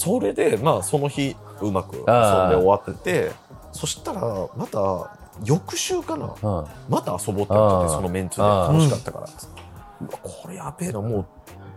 それでまあその日うまく遊んで終わっててそしたらまた翌週かなうん。また遊ぼうってなってそのメンツで。楽しかったから。うわこれやべえなもう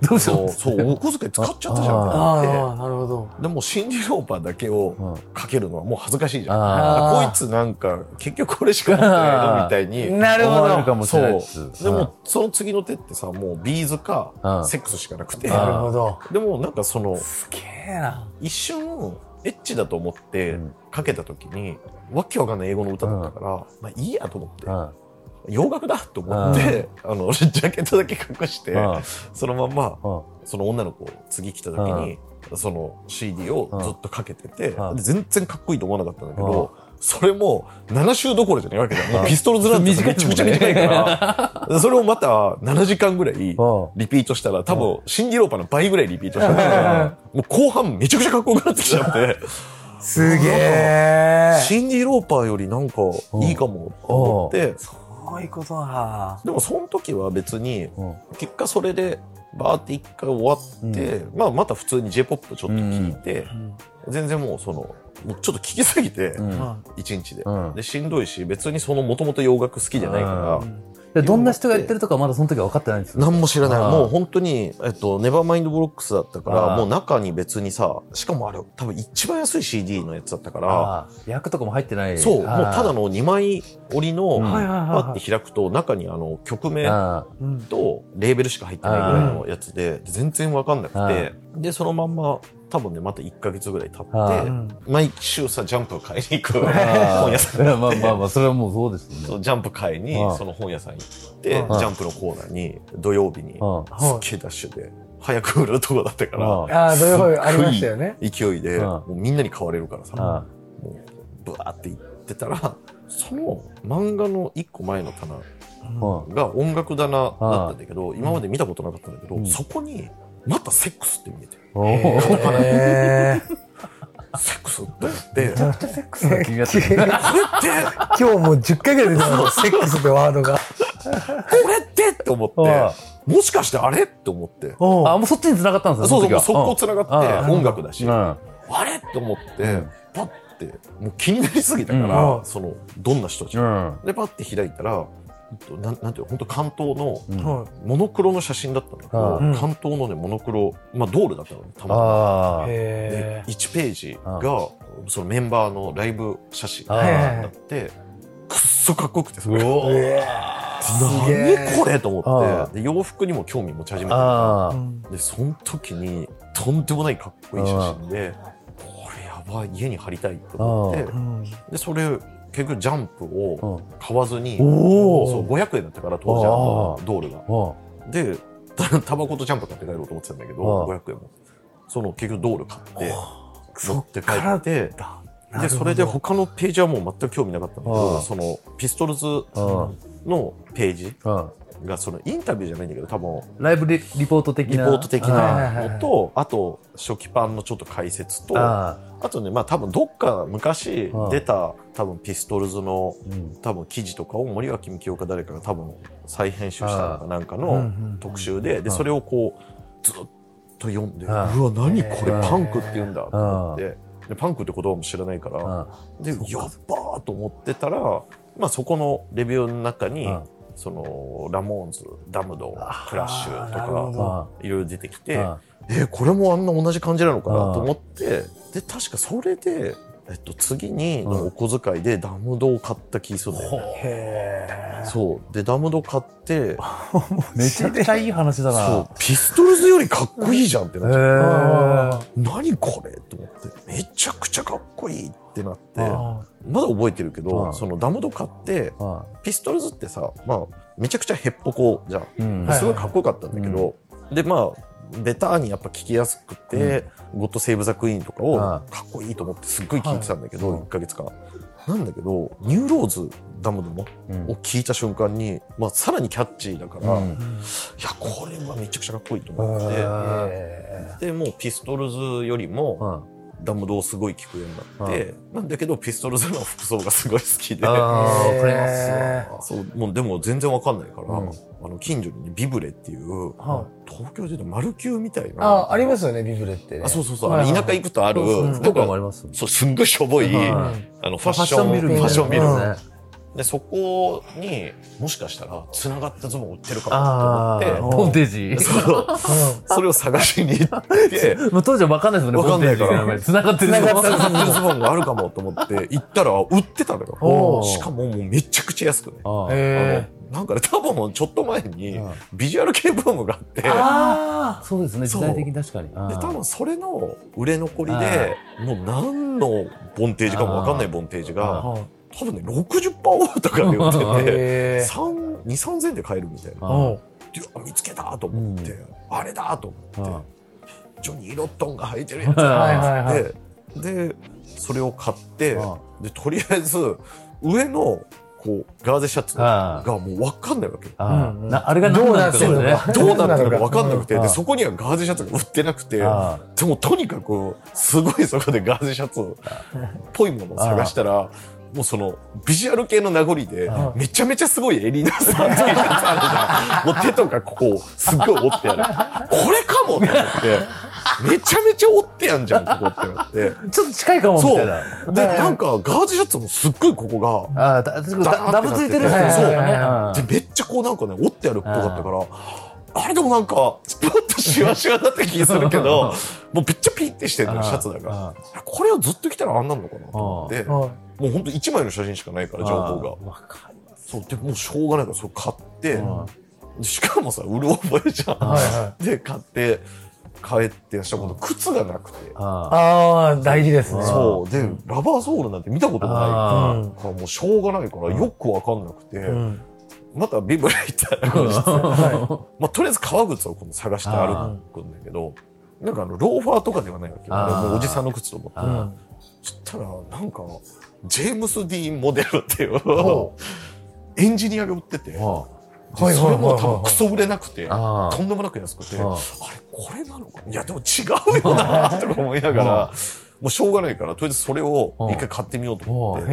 どうしようそうそうお小遣い使っちゃったじゃん。ってああなるほど。でもシンディ・ローパーだけをうんかけるのはもう恥ずかしいじゃん。こいつなんか結局これしか持ってないのみたいになるほどかもしそれないうでもその次の手ってさもうビーズかうん。セックスしかなくて。なるほど。でもなんかそのすげえな。一瞬エッチだと思ってうん。かけた時にわけわかんない英語の歌だったからまあいいやと思って。うん洋楽だと思ってあのジャケットだけ隠してうん。そのまんまうん。その女の子次来た時にその CD をずっとかけてて全然かっこいいと思わなかったんだけどそれも7週どころじゃないわけじゃん。もうピストルズなんてめちゃくちゃ短い。か らそれをまた7時間ぐらいうん。リピートしたら多分シンディ・ローパーの倍ぐらいリピートしたからもう後半めちゃくちゃかっこよくなってきちゃって。すげえシンディ・ローパーよりなんかいいかもと思ってそういうことだ。でもその時は別にうん。結果それでバーって一回終わって、まあまた普通に J-POP ちょっと聞いて、全然もうそのもうちょっと聞きすぎてうん。一日で、うん。でしんどいし別にそのもともと洋楽好きじゃないから、でどんな人がやってるとかまだその時は分かってないんですよ。何も知らない。もう本当に、えっと、ネバーマインドブロックスだったからもう中に別にさしかもあれ多分一番安い CD のやつだったから役とかも入ってない。そうもうただの2枚折りの、パッて開くと中にあの曲名とレーベルしか入ってないぐらいのやつで全然わかんなくて。でそのまんま多分ねまた1ヶ月ぐらい経あってうん毎週さジャンプ買いに行く あ本屋さん。まあまあまあそれはもうそうですよね。そうジャンプ買いにああその本屋さん行ってああジャンプのコーナーに土曜日にあすっげえダッシュで早く売るとこだったからあああ土曜日ありましたよね。勢いでああもうみんなに買われるからさあもうブワーって行ってたらその漫画の1個前の棚あが音楽棚だったんだけど今まで見たことなかったんだけどうん。そこにまたセックスって見えておへおえセックスって思って。めちゃくちゃセックスだ。気になってるこれって今日もう10回ぐらい出てますセックスってワードが。これってって思ってあもしかしてあれって思って。おあもうそっちに繋がったんですそうよそうもう速攻つながって音楽だし。うん。あれって思ってうん。パッてもう気になりすぎたかうらん。そのどんな人たちうん。でパッて開いたらなんなんていうの本当関東のモノクロの写真だったんだけど、うん。関東のねモノクロまあドールだったのねたまたま。ああ。でへ1ページがそのメンバーのライブ写真あにーなって。くっそかっこよくてそれ何これ？と思あって。で洋服にも興味持ち始めた。でその時にとんでもないかっこいい写真でこれやばい家に貼りたいと思って。うん。でそれ結局ジャンプを買わずにそう500円だったから当時ドールが。おで たタバコとジャンプ買って帰ろうと思ってたんだけどああ500円も。その結局ドール買って持って帰そっからってだでそれで他のページはもう全く興味なかったんだけどそのピストルズうんのページうんがそのインタビューじゃないんだけど多分ライブリリポート的な。リポート的はいなのとあと初期パンのちょっと解説とああとねまあ多分どっか昔出た多分ピストルズの多分記事とかを森脇幹雄か誰かが多分再編集したのかなんかのん特集ででそれをこうずっと読んでうわ何これ？パンクって言うんだと思って。でパンクって言葉も知らないからあでやっばーと思ってたらまあそこのレビューの中にあそのラモーンズダムドクラッシュとかいろいろ出てきてあえーこれもあんな同じ感じなのかなと思ってで確かそれで、えっと、次にのお小遣いでダムドを買った気するんだよね。へえそう。でダムド買って めちゃくちゃいい話だそう。なピストルズよりかっこいいじゃんってなっちゃって何これと思って。めちゃくちゃかっこいいってなって。あまだ覚えてるけあどあそのダムド買ってあピストルズってさまあめちゃくちゃヘッポコじゃん。うん。はいすごいかっこよかったんだけど、でまあベターにやっぱ聴きやすくて、 God Save the Queen とかをあかっこいいと思ってすっごい聴いてたんだけど、はい。1ヶ月間。なんだけど New Rose ダムドのうん。を聴いた瞬間に、まあ、さらにキャッチーだから、いうん。やこれはめちゃくちゃかっこいいと思って、へでもうピストルズよりも、ダムドをすごい聞くようになって、なんだけどピストルズの服装がすごい好きで。そうもうでも全然わかんないから、うん。あの近所にねビブレっていう、は東京で言うとマルキューみたいな。あ、ありますよね、ビブレってね。あそうそうそう、田舎行くとある、うん。なん福岡もあかります。そうすんごいしょぼい、はい。あのファッションファッションビル。でそこにもしかしたら繋がったズボン売ってるかもと思ってボンテージ。そう。それを探しに行って。もう当時は分かんないですもんね、わかんないから。繋がってる繋がってる繋がってるズボンがあるかもと思って行ったら売ってたのよ。しかももうめちゃくちゃ安くね。あのなんかね多分ちょっと前にうん。ビジュアル系ブームがあって。ああ、そうですね、時代的に確かに。で多分それの売れ残りでもう何のボンテージかもわかんないボンテージがはい多分ね60%オフとかで 売ってて。へー2、3000円で買えるみたいな。見つけたと思って、あれだと思って、あジョニー・ロットンが履いてるやつ はいだはいはい。ででそれを買ってあでとりあえず上のこうガーゼシャツあがもう分かんないわけ。ああ。うんなあれがどうなねって。るのかどうなってるのか分かんなくて、うん。でそこにはガーゼシャツが売ってなくて、あでもとにかくすごいそこでガーゼシャツっぽいものを探したら、もうそのビジュアル系の名残であ、めちゃめちゃすごい襟のさ、T シャツあるじゃん。もう手とかここ、すっごい折ってある。これかもって思って、めちゃめちゃ折ってやんじゃん、ここってなって。ちょっと近いかもみそう。たいで、な。なんかガーゼシャツもすっごいここが、ダブついてるそう。で、めっちゃこうなんかね、折ってあるっぽかったから、あれでもなんか、スポッとシワシワだった気するけど、もうめっちゃピッてしてるのよ、シャツだから。あこれをずっと着たらあんなんのかなと思って、もはうほんと1枚の写真しかないから、情報が。わかります。そう、でもうしょうがないから、それ買って、うんしかもさ、うる覚えじゃん。いはで、買って、帰って、したら今度靴がなくて。い。あああ、大事ですね。そう。で、ラバーソールなんて見たこともないから、もうしょうがないから、よくわかんなくて、うん。またビブレ行ったら、後日はまあ、とりあえず革靴を今度探して歩くんだけど、なんかあの、ローファーとかではないわけよ。おじさんの靴と思って。あうん。そしたら、なんか、ジェームス・ディーンモデルっていうほ、エンジニアが売ってて、それも多分クソ売れなくて、あとんでもなく安くて、あれ、あこれなのかな？いや、でも違うよな、とか思いながら、もうしょうがないから、とりあえずそれを一回買ってみようと思って。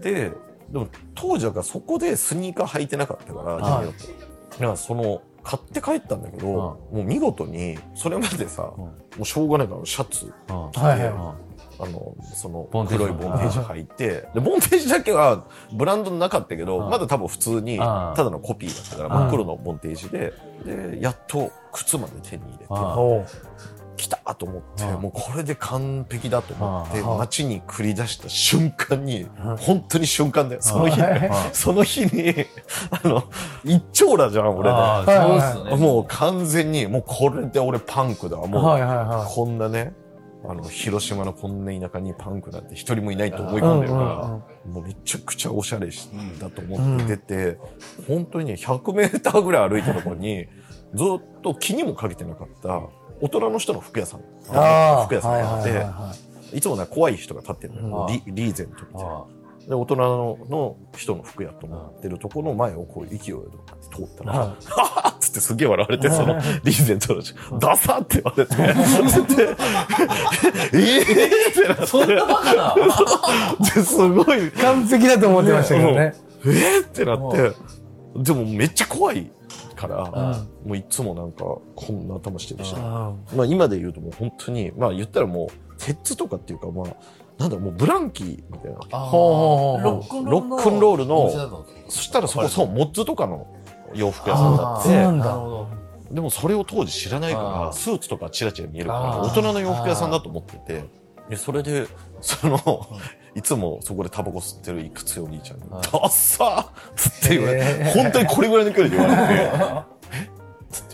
で、でも当時だからそこでスニーカー履いてなかったから、はいだからその、買って帰ったんだけど、もう見事に、それまでさ、うんもうしょうがないからシャツ、あはいはあの、そのボンテージ黒いボンテージ履いて、で、ボンテージだけはブランドなかったけど、うん。まだ多分普通に、うんただのコピーだったから、うん真っ黒のボンテージで、で、やっと靴まで手に入れて。来たと思って、うんもうこれで完璧だと思って、うん街に繰り出した瞬間に、ん本当に瞬間だよ、その日。その日に、あの、一丁羅じゃん、俺。もう完全に、もうこれで俺パンクだ。もう、こんなね、あの、広島のこんな田舎にパンクなんて一人もいないと思いい。込んでるから、うんうんもうめちゃくちゃおしゃれしだと思って出て、本当にね、100メーターぐらい歩いたところに、ずっと気にもかけてなかった、大人の人の服屋さん。ああ。服屋さんがあって、はいはいはいつもね、怖い人が立ってるのよ。うんリリーゼントみたいな。あで、大人のの人の服屋と思ってるところの前をこう勢いよく通ったら、ってすげえ笑われて、そのリーゼントの人、ダサって言われて、で、ええってなって、そんなバカな。ですごい、完璧だと思ってましたけどね。えーってなって、でもめっちゃ怖いから、うん。もういつもなんかこんな頭してるし、まあ今で言うともう本当に、まあ言ったらもう、鉄とかっていうかまあ、なんだろうもうブランキーみたいな。ロックンロックンロールのそしたらそこ、そう、モッツとかの洋服屋さんだって、なんだ。でもそれを当時知らないから、スーツとかチラチラ見えるから、大人の洋服屋さんだと思ってて、でそれで、その、いつもそこでタバコ吸ってるいくつよお兄ちゃんに、はい。ダッサー！っつって言われて、本当にこれぐらいの距離で言われて、え つっ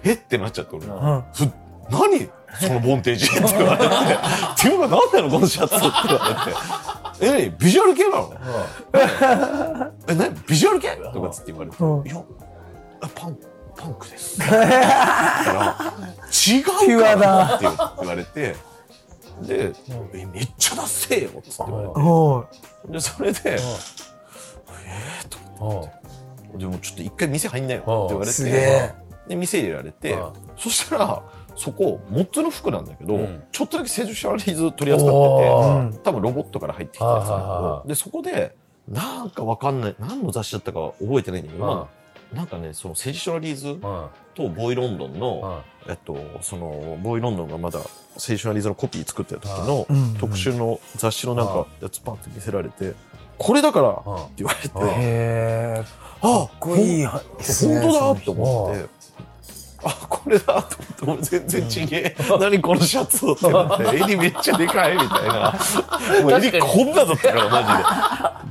てえっ！てなっちゃって俺、何？そのボンテージ！って言われて、っていうか何なの？このシャツ！って言われて、え、何？ビジュアル系なの？え、何？ビジュアル系？とかつって言われて、うん。いや、あパン、パンクです。だから、違うかピュアだ。らって言われて、で、え、めっちゃダッセーよって言われて。で、それで、えーと思って、でもちょっと一回店入んなよって言われて、え。で、店入れられて。あ、そしたら、そこモッツの服なんだけど、うん。ちょっとだけセジュシャラリーズ取り扱おってー。て多分ロボットから入ってきたやつなでそこでなんかわかんない何の雑誌だったか覚えてないんだけど、まあなんかねそのセジュシャラリーズうん。とボーイロンドンの、うん。えっと、そのボーイロンドンがまだセジュシャラリーズのコピー作ってる時のうん。特集の雑誌のなんあかやつパンって見せられてこれだからってうん言われて。あかっこいいね本当だと思って。あ、これだと思って、俺全然ちげえ。何このシャツをってなって、襟めっちゃでかいみたいな。もう襟こんなだったから、マ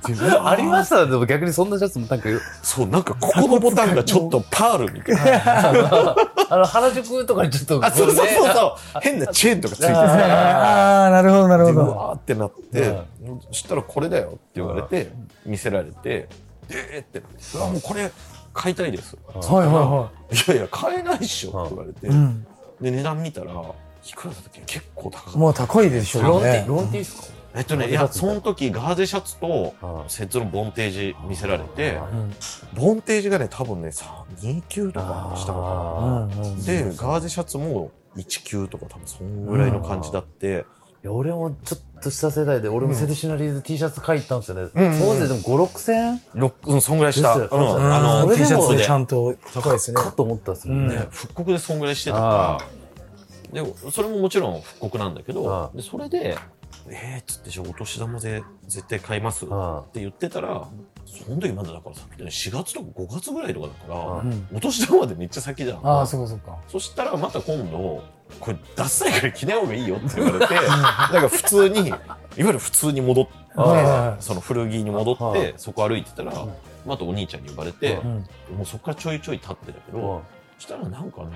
ジで。で ありましたでも逆にそんなシャツもなんかそう、なんかここのボタンがちょっとパールみたいな。あの原宿とかにちょっとあ、そうそうそううそう。変なチェーンとかついてて。ああ、なるほど、なるほど。わーってなって、そしたらこれだよって言われて、見せられて、えーってなって、うわ、もうこれ買いたいです。はいはいはいやいや、買えないっしょって言われてい。う、ん。で、値段見たら、いくらだったっけ？結構高かった。もう高いでしょロンテうねィ。ロンティですか？えっとね、いや、その時、ガーゼシャツとうん、セッツのボンテージ見せられてう、うんボンテージがね、多分ね、さ2級とかしたのかな。で、ガーゼシャツも1級とか多分そんぐらいの感じだって、いや俺もちょっとした世代で俺もセディショナリーズ T シャツ買いに行ったんですよね、うん。当時でも5 6千？円ロック、うん、そんぐらいした。うん、あの、T シャツで。ちゃんと高いですね。かと思ったんですよね、ね、復刻でそんぐらいしてたあから、で、それももちろん復刻なんだけあどあ、でそれで、えーっつって、じゃあお年玉で絶対買いますってあ言ってたら、その時まだだからさっき言ったように4月とか5月ぐらいとかだから、うん。お年玉までめっちゃ先じゃん。ああ、そうかそうか。そしたらまた今度、これダッサいから着ない方がいいよって言われて、なんか普通に、いわゆる普通に戻って、その古着に戻っはて、そこ歩いてたら、またお兄ちゃんに呼ばれて、ううん。もうそこからちょいちょい立ってたけうんど、そしたらなんかね、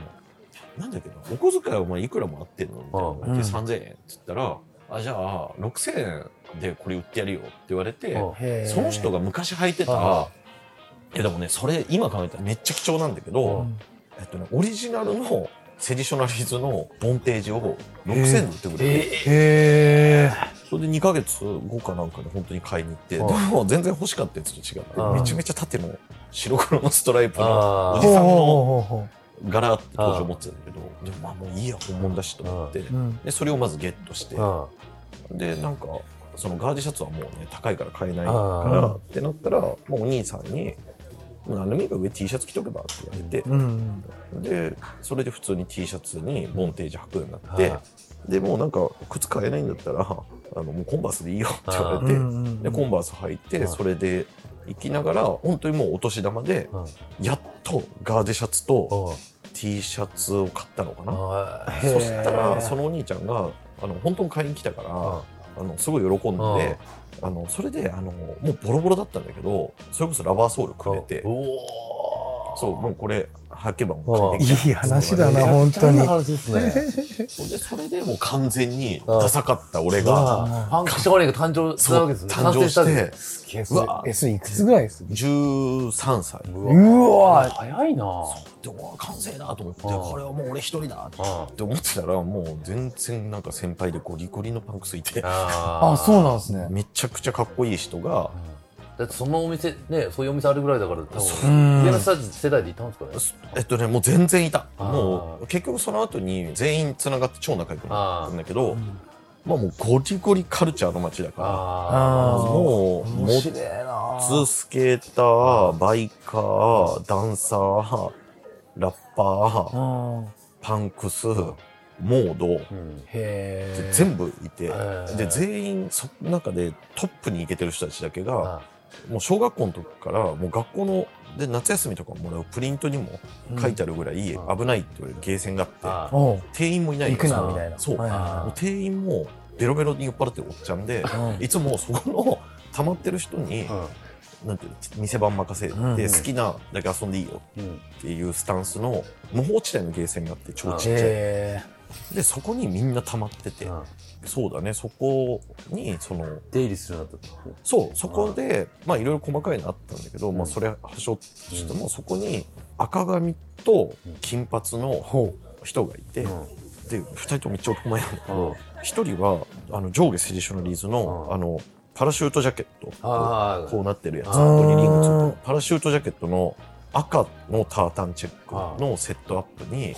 なんだっけな、お小遣いお前いくらもらってんのみたいな。のがうん。で3000円って言ったら、あ、じゃあ6000円でこれ売ってやるよって言われて、その人が昔履いてたあ、いやでもね、それ今考えたらめっちゃ貴重なんだけど、うん。えっとね、オリジナルのセディショナリーズのボンテージを6000円で売ってくれて、えへえ。それで2ヶ月後かなんかで本当に買いに行って、でうんも全然欲しかったやつと違って、うんめちゃめちゃ縦の白黒のストライプのおじさんの柄って当時思ってたんだけど、でもまあもういいや、本物だしと思って。で、それをまずゲットして、うんで、なんか、そのガーディシャツはもうね、高いから買えないかあら、ー。ってなったら、もうお兄さんに、何でもいいから上 T シャツ着とけばって言われて、うん。で、それで普通に T シャツにボンテージ履くようになって。は、で、もうなんか、靴買えないんだったら、あの、もうコンバースでいいよって言わうれて、ん。で、コンバース履いて、うんそれで行きながら、本当にもうお年玉で、うんやっとガーデシャツとうん T シャツを買ったのかな。そしたら、そのお兄ちゃんが、あの、本当に買いに来たから、あの、すごい喜んで、あの、それで、あの、もうボロボロだったんだけど、それこそラバーソールくれて、おそう、もうこれ履けばもういい話だな、で。本当に。話ですね。それでもう完全にダサかった俺が、が、パンク少年が誕生したわけですね。誕生してすえ、うわ。え、それいくつぐらいです13歳。うわ。早いなでも完成だと思って、うん。これはもう俺一人だあって思ってたら、もう全然なんか先輩でゴリゴリのパンクスいて、ああ、そうなんですね。めちゃくちゃかっこいい人が、だってそのお店、ね、そういうお店あるぐらいだから、多そ分、ん。上の人たち世代でいたんですかね。えっとね、もう全然いた。もう結局その後に全員繋がって超仲良くなったんだけど、んまあもうゴリゴリカルチャーの街だから、もう、モッツスケーター、バイカー、ダンサー、ラッパー、うん。パンクス、モード、うん。全部いて、ーで、全員その中でトップに行けてる人たちだけが、あもう小学校の時から、もう学校の、で、夏休みとかもらうプリントにも書いてあるぐらいうん。危ないって言われるゲーセンがあって、店員もいない行くからな、みたいな。そう。う店員もベロベロに酔っ払ってるおっちゃんで、いいつもそこの溜まってる人に、うん。なんていうの店番任せて、うん。好きなだけ遊んでいいようんっていうスタンスの無法地帯のゲーセンがあって超ちっちゃい。へで、そこにみんな溜まってて、うん。そうだね、そこに、その、出入りするなった。そう、そこで、まあいろいろ細かいのあったんだけど、まあそれはしょとしても、そこに赤髪と金髪のほ人がいて、うん。で、二人ともめっちゃ男前なんだけうん。ど、一人は、あの、上下セディショナリーズの、うん。あの、パラシュートジャケット、こうなってるやつ、ここにリングついてる。パラシュートジャケットの、赤のタータンチェックのセットアップに、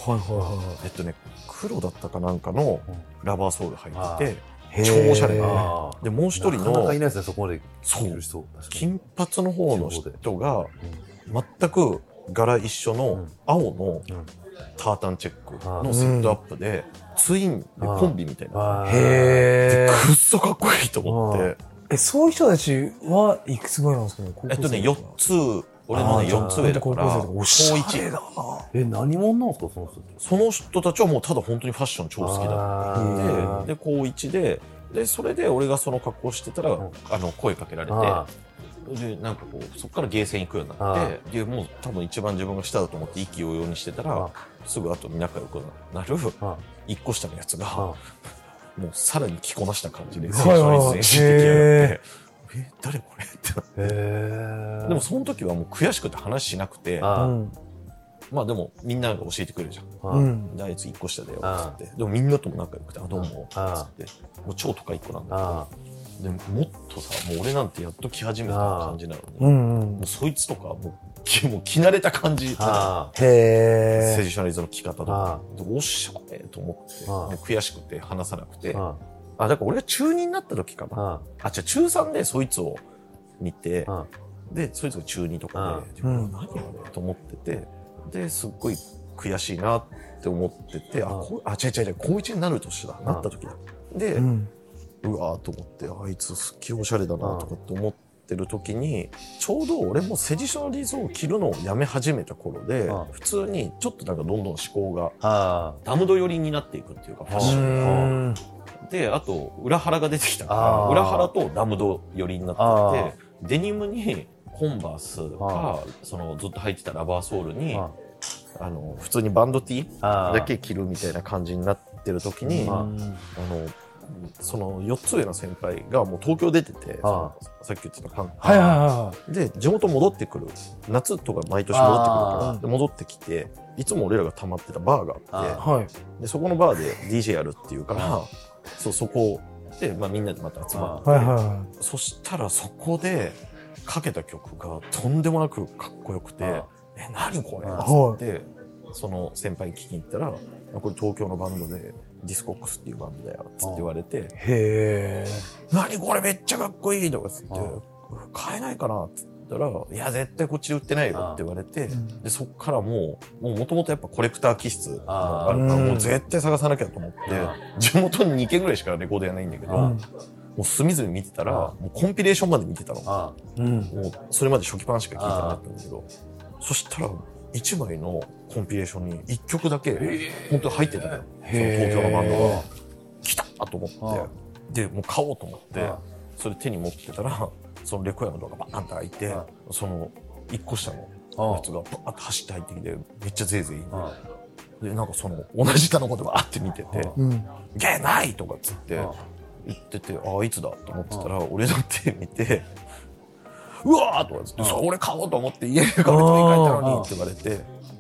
えっとね、黒だったかなんかのラバーソール入ってて、い。超おしゃれ。へーあ。で、もう一人のかいないですね、そこまでそう着る人。確かに。金髪の方の人が、全く柄一緒の青のうん。タータンチェックのセットアップで、ツインでコンビみたいな。へー。くっそかっこいいと思って、え、そういう人たちはいくつぐらいなんですかねえっとね、4つ、俺のね、あーじゃあ4つ上だから、高校生とか高おしゃれ1。だな。え、何者なんですか、その人。その人たちはもうただ本当にファッション超好きだあっー。て、で、高1で、で、それで俺がその格好してたら、ん。あの、声かけられて、あで、なんかこう、そこからゲーセン行くようになって、で、もう多分一番自分が下だと思って意気揚々にしてたら、すぐ後に仲良くなる、あ一個下のやつが、あもうさらに着こなした感じで、はいはいはい。選手にしてきやがって、え、誰これ？ってなって。へえ。でもその時はもう悔しくて話しなくて。まあでもみんなが教えてくれるじゃん。あうん。であいつ一個下だよ、あつって。でもみんなとも仲良くて、あ、どうも、つあって。もう超都会一個なんだあけど。でもっとさ、もう俺なんてやっと来始めた感じなのに、もうんうん。うそいつとか、もう、き もう着慣れた感じ。あへー。セジショナリズムの着方とかおっしゃれと思って、あもう悔しくて話さなくて。ああ、だから俺が中2になった時かな。ああ、じゃあ中3でそいつを見て、あで、そいつが中2とかで、何あれと思ってて、で、すっごい悔しいなって思ってて、あ、こうあ、違う違う違う、高1になる年だ、なった時だ。で、うわーと思って、あいつすっげえおしゃれだなとかって思ってる時に、ちょうど俺もセジショナリーズを着るのをやめ始めた頃であ、普通にちょっとなんかどんどん思考があダムド寄りになっていくっていうか、ファッシうョンが。ん。で、あと、裏腹が出てきた。から、裏腹とダムド寄りになあってて、デニムにコンバースか、そのずっと履いてたラバーソールに、ああの、普通にバンド T あだけ着るみたいな感じになってる時に、ああの、その4つ上の先輩がもう東京出てて、さっき言ってたパンはいはいはで、地元戻ってくる。夏とか毎年戻ってくるからあ、で戻ってきて、いつも俺らが溜まってたバーがあって。で、そこのバーで DJ やるっていうから、そう、そこで、まあみんなでまた集まって、はいはそしたらそこでかけた曲がとんでもなくかっこよくて、あえ、何これ？あつって、その先輩に聞きに行ったら、これ東京のバンドでディスコックスっていうバンドだよ、つって言われて、い。へ何これめっちゃかっこいいとかつってあ、買えないかなっつったら、いや、絶対こっちで売ってないよって言われて、で、そっからもう、もう元々やっぱコレクター気質があ。るから、もう絶対探さなきゃと思ってあ、地元に2軒ぐらいしかレコードやないんだけど、もん。う隅々見てたら、もうコンピレーションまで見てたの。もうそれまで初期版しか聞いてなかったんだけど、そしたら、1枚のコンピレーションに1曲だけ、本当に入ってたのよ。その東京のバンドが。来たと思って、で、もう買おうと思ってあ、それ手に持ってたら、そのレコヤのドアがバーンと開いてあ、その1個下のやつがバーッと走って入ってきて、めっちゃぜいぜいで、なんかその、同じ棚のことバーって見てて、うん。ゲーない！とかっつってあ言ってて、ああ、いつだ？と思ってたら、俺の手見て、うわー！とかっつって、それ俺買おうと思って家に買うとに書いたのにって言われて、へ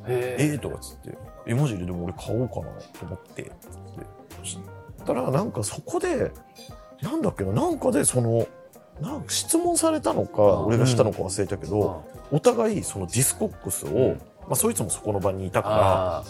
ええとかっつって、え、マジで？でも俺買おうかなと思って、つって。そしたら、なんかそこで、なんだっけな、なんかでその、なんか質問されたのか、俺がしたのか忘れたけど、お互いそのディスコックスを、まあそいつもそこの場にいたかあ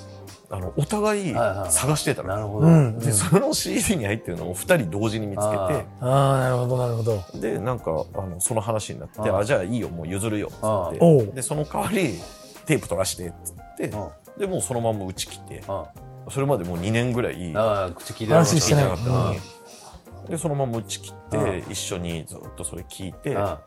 ら、あの、お互い探してたの。あなるほど。うん。で、その CD に入ってるのを二人同時に見つけああ、なるほど、なるほど。て、で、なんか、あの、その話になって、ああ、じゃあいいよ、もう譲るよ、つあって。で、その代わり、テープ取らして、つって、で、もうそのまま打ち切って、あそれまでもう2年ぐらい、ああ口聞いてなかった。のに、で、そのまま打ち切って、う一緒にずっとそれ聞いて、あ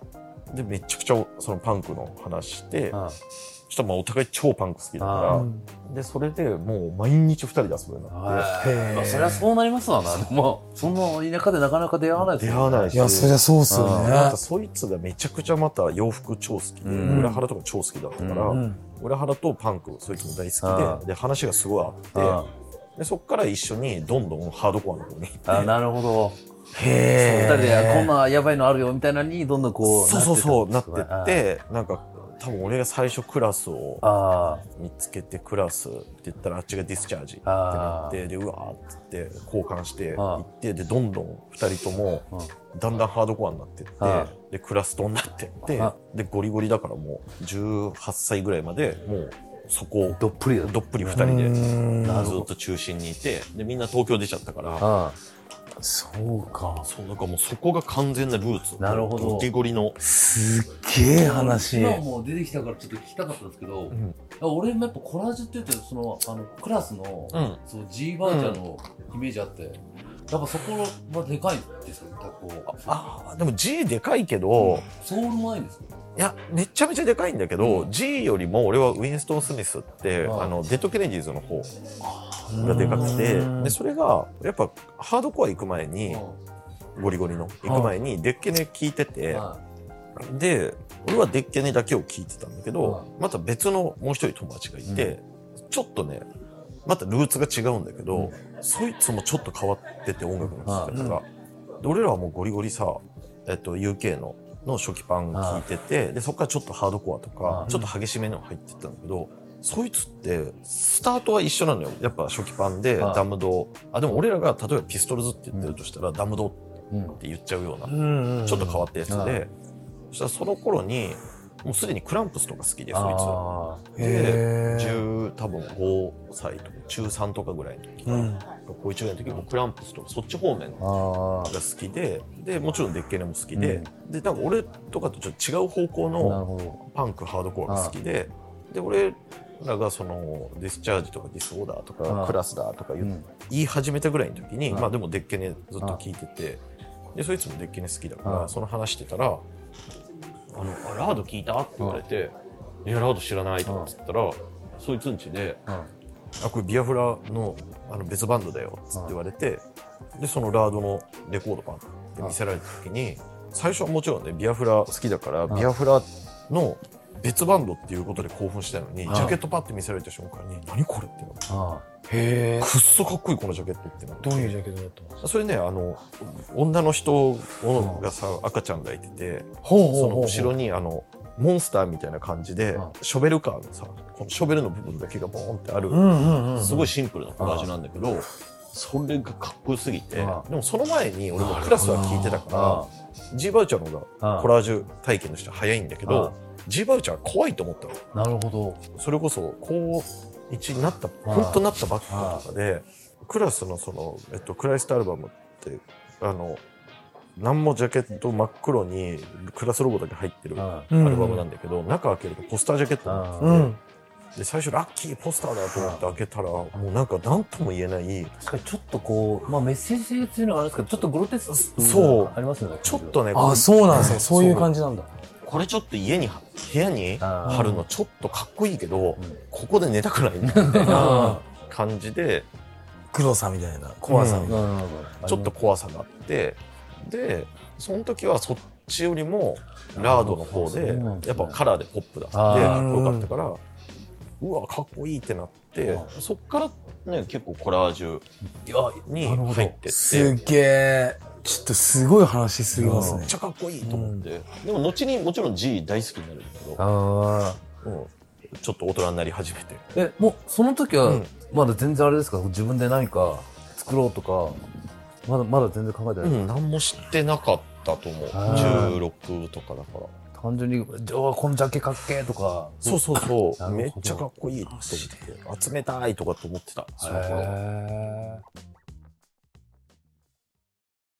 で、めちゃくちゃそのパンクの話して、あそしたらまあお互い超パンク好きだあかうん。ら、で、それでもう毎日二人で遊ぶようになって。そりゃそうなりますわな。でも、そんな田舎でなかなか出会わないですよ出会わないし、いや、そりゃそうっすよね。なんかそいつがめちゃくちゃまた洋服超好きで、うん。裏腹とか超好きだったから、うん。裏腹とパンクそいつも大好あきで、で、話がすごいああって、で、そっから一緒にどんどんハードコアの方に行って、あ、なるほど。へえ。二人で、こんなやばいのあるよ、みたいなのに、どんどんこう、そうそうそう、なってあって、なんか、多分俺が最初クラスをあ見つけてクラスって言ったらあっちがディスチャージってなってでうわーっつって交換して行ってでどんどん2人ともだんだんハードコアになってってでクラスとになってってあでゴリゴリだからもう18歳ぐらいまでもうそこどっぷりだ。どっぷり2人でずっと中心にいてでみんな東京出ちゃったから。あそうか。そうだからもうそこが完全なルーツ。なるほど。ゴリゴリの。すっげえ話。今もう出てきたからちょっと聞きたかったんですけど、ん。俺もやっぱコラージュって言うとそのあのクラスの、うん。そう G バージャーのイメージあって、やっぱそこはでかいんですよこうああでも G でかいけど、ソウルもないんですかいやめちゃめちゃでかいんだけど、うん。G よりも俺はウィンストン・スミスって、うんあのデッド・ケネディーズの方がでかくてでそれがやっぱハードコア行く前に、ゴリゴリの行く前にデッケネ聞いてて、はで俺はデッケネだけを聞いてたんだけど、うまた別のもう一人友達がいて、ちょっとねまたルーツが違うんだけど、そいつもちょっと変わってて音楽の聴き方が、で俺らはもうゴリゴリさ、えっと、UK のの初期パン聞いててでそこからちょっとハードコアとかうんちょっと激しめの入ってったんだけど、そいつってスタートは一緒なのよ。やっぱ初期パンではい。ダムドあでも俺らが例えばピストルズって言ってるとしたら、ダムドっうん。て言っちゃうようなちょっと変わったやつうんで、そしたらその頃に、もうすでにクランプスとか好きで、そいあつ。で、へー。10多分5歳とか、中3とかぐらいの時、うん。高1ぐらいの時もクランプスとかそっち方面が好きで、で、もちろんデッケネも好きで、で、なんか俺とかとちょっと違う方向のパンク、ハードコアが好きで、で、俺らがそのディスチャージとかディスオーダーとかクラスだとか言,、い始めたぐらいの時に、まあでもデッケネずっと聞いてて、で、そいつもデッケネ好きだから、その話してたら、あの、あラード聞いた？って言われて、いや、ラード知らないとかっつったら、そいつんちで、うんあ、これビアフラのあの別バンドだよっつって言われて、で、そのラードのレコードパンって見せられた時に、最初はもちろんね、ビアフラ好きだから、ビアフラの別バンドっていうことで興奮したのに、ジあャケットパッて見せられた瞬間に、何これってなって、あへえ。くっそかっこいいこのジャケットってなって。どういうジャケットだったんですかそれね、あの、女の人がさ、赤ちゃん抱いてて、その後ろにあの、モンスターみたいな感じでうん、ショベルカーのさ、このショベルの部分だけがボーンってある。すごいシンプルなコラージュなんだけど、それがかっこよすぎて、でうん。もその前に俺もクラスは聞いてたから、G バウチャーの方がコラージュ体験としては早いんだけうん。ど、G バウチャーは怖いと思ったの。なるほど。それこそ、高1になった、本当なったばっかとかで、クラスのその、えっと、クライストアルバムって、あの、何もジャケット真っ黒にクラスロゴだけ入ってるアうん。ルバムなんだけど、中開けるとポスタージャケットになっててうん。で、最初ラッキーポスターだと思って開けたら、もうなんか何とも言えない、確かにちょっとこうまあメッセージ性っていうのはあるんですけどちょっとグロテスクそう。ありますよねちょっとね、あ、そうなんですね。そう。いう感じなんだ。これちょっと家に、部屋に貼るのちょっとかっこいいけど、ん。ここで寝たくないみたいな感じで、黒さみたいな。怖さみたいな。なるほどちょっと怖さがあって、で、その時はそっちよりも、ラードの方でやっぱカラーでポップだっこよかったから、うわ、かっこいいってなって、そっからね、結構コラージュに入ってって、すっげえ。ちょっとすごい話すぎますね。めっち。ゃかっこいいと思って、でも後にもちろん G 大好きになるんだけど、あうん。ちょっと大人になり始めて。ーえもうその時はうん。まだ全然あれですか？自分で何か作ろうとかまだまだ全然考えてない、うん、何も知ってなかったと思う。あー16とかだから。単純に「じゃあこのジャケかっけー」とかそうそうそう。めっちゃかっこいいと思って。集めたいとかと思ってた。その頃へー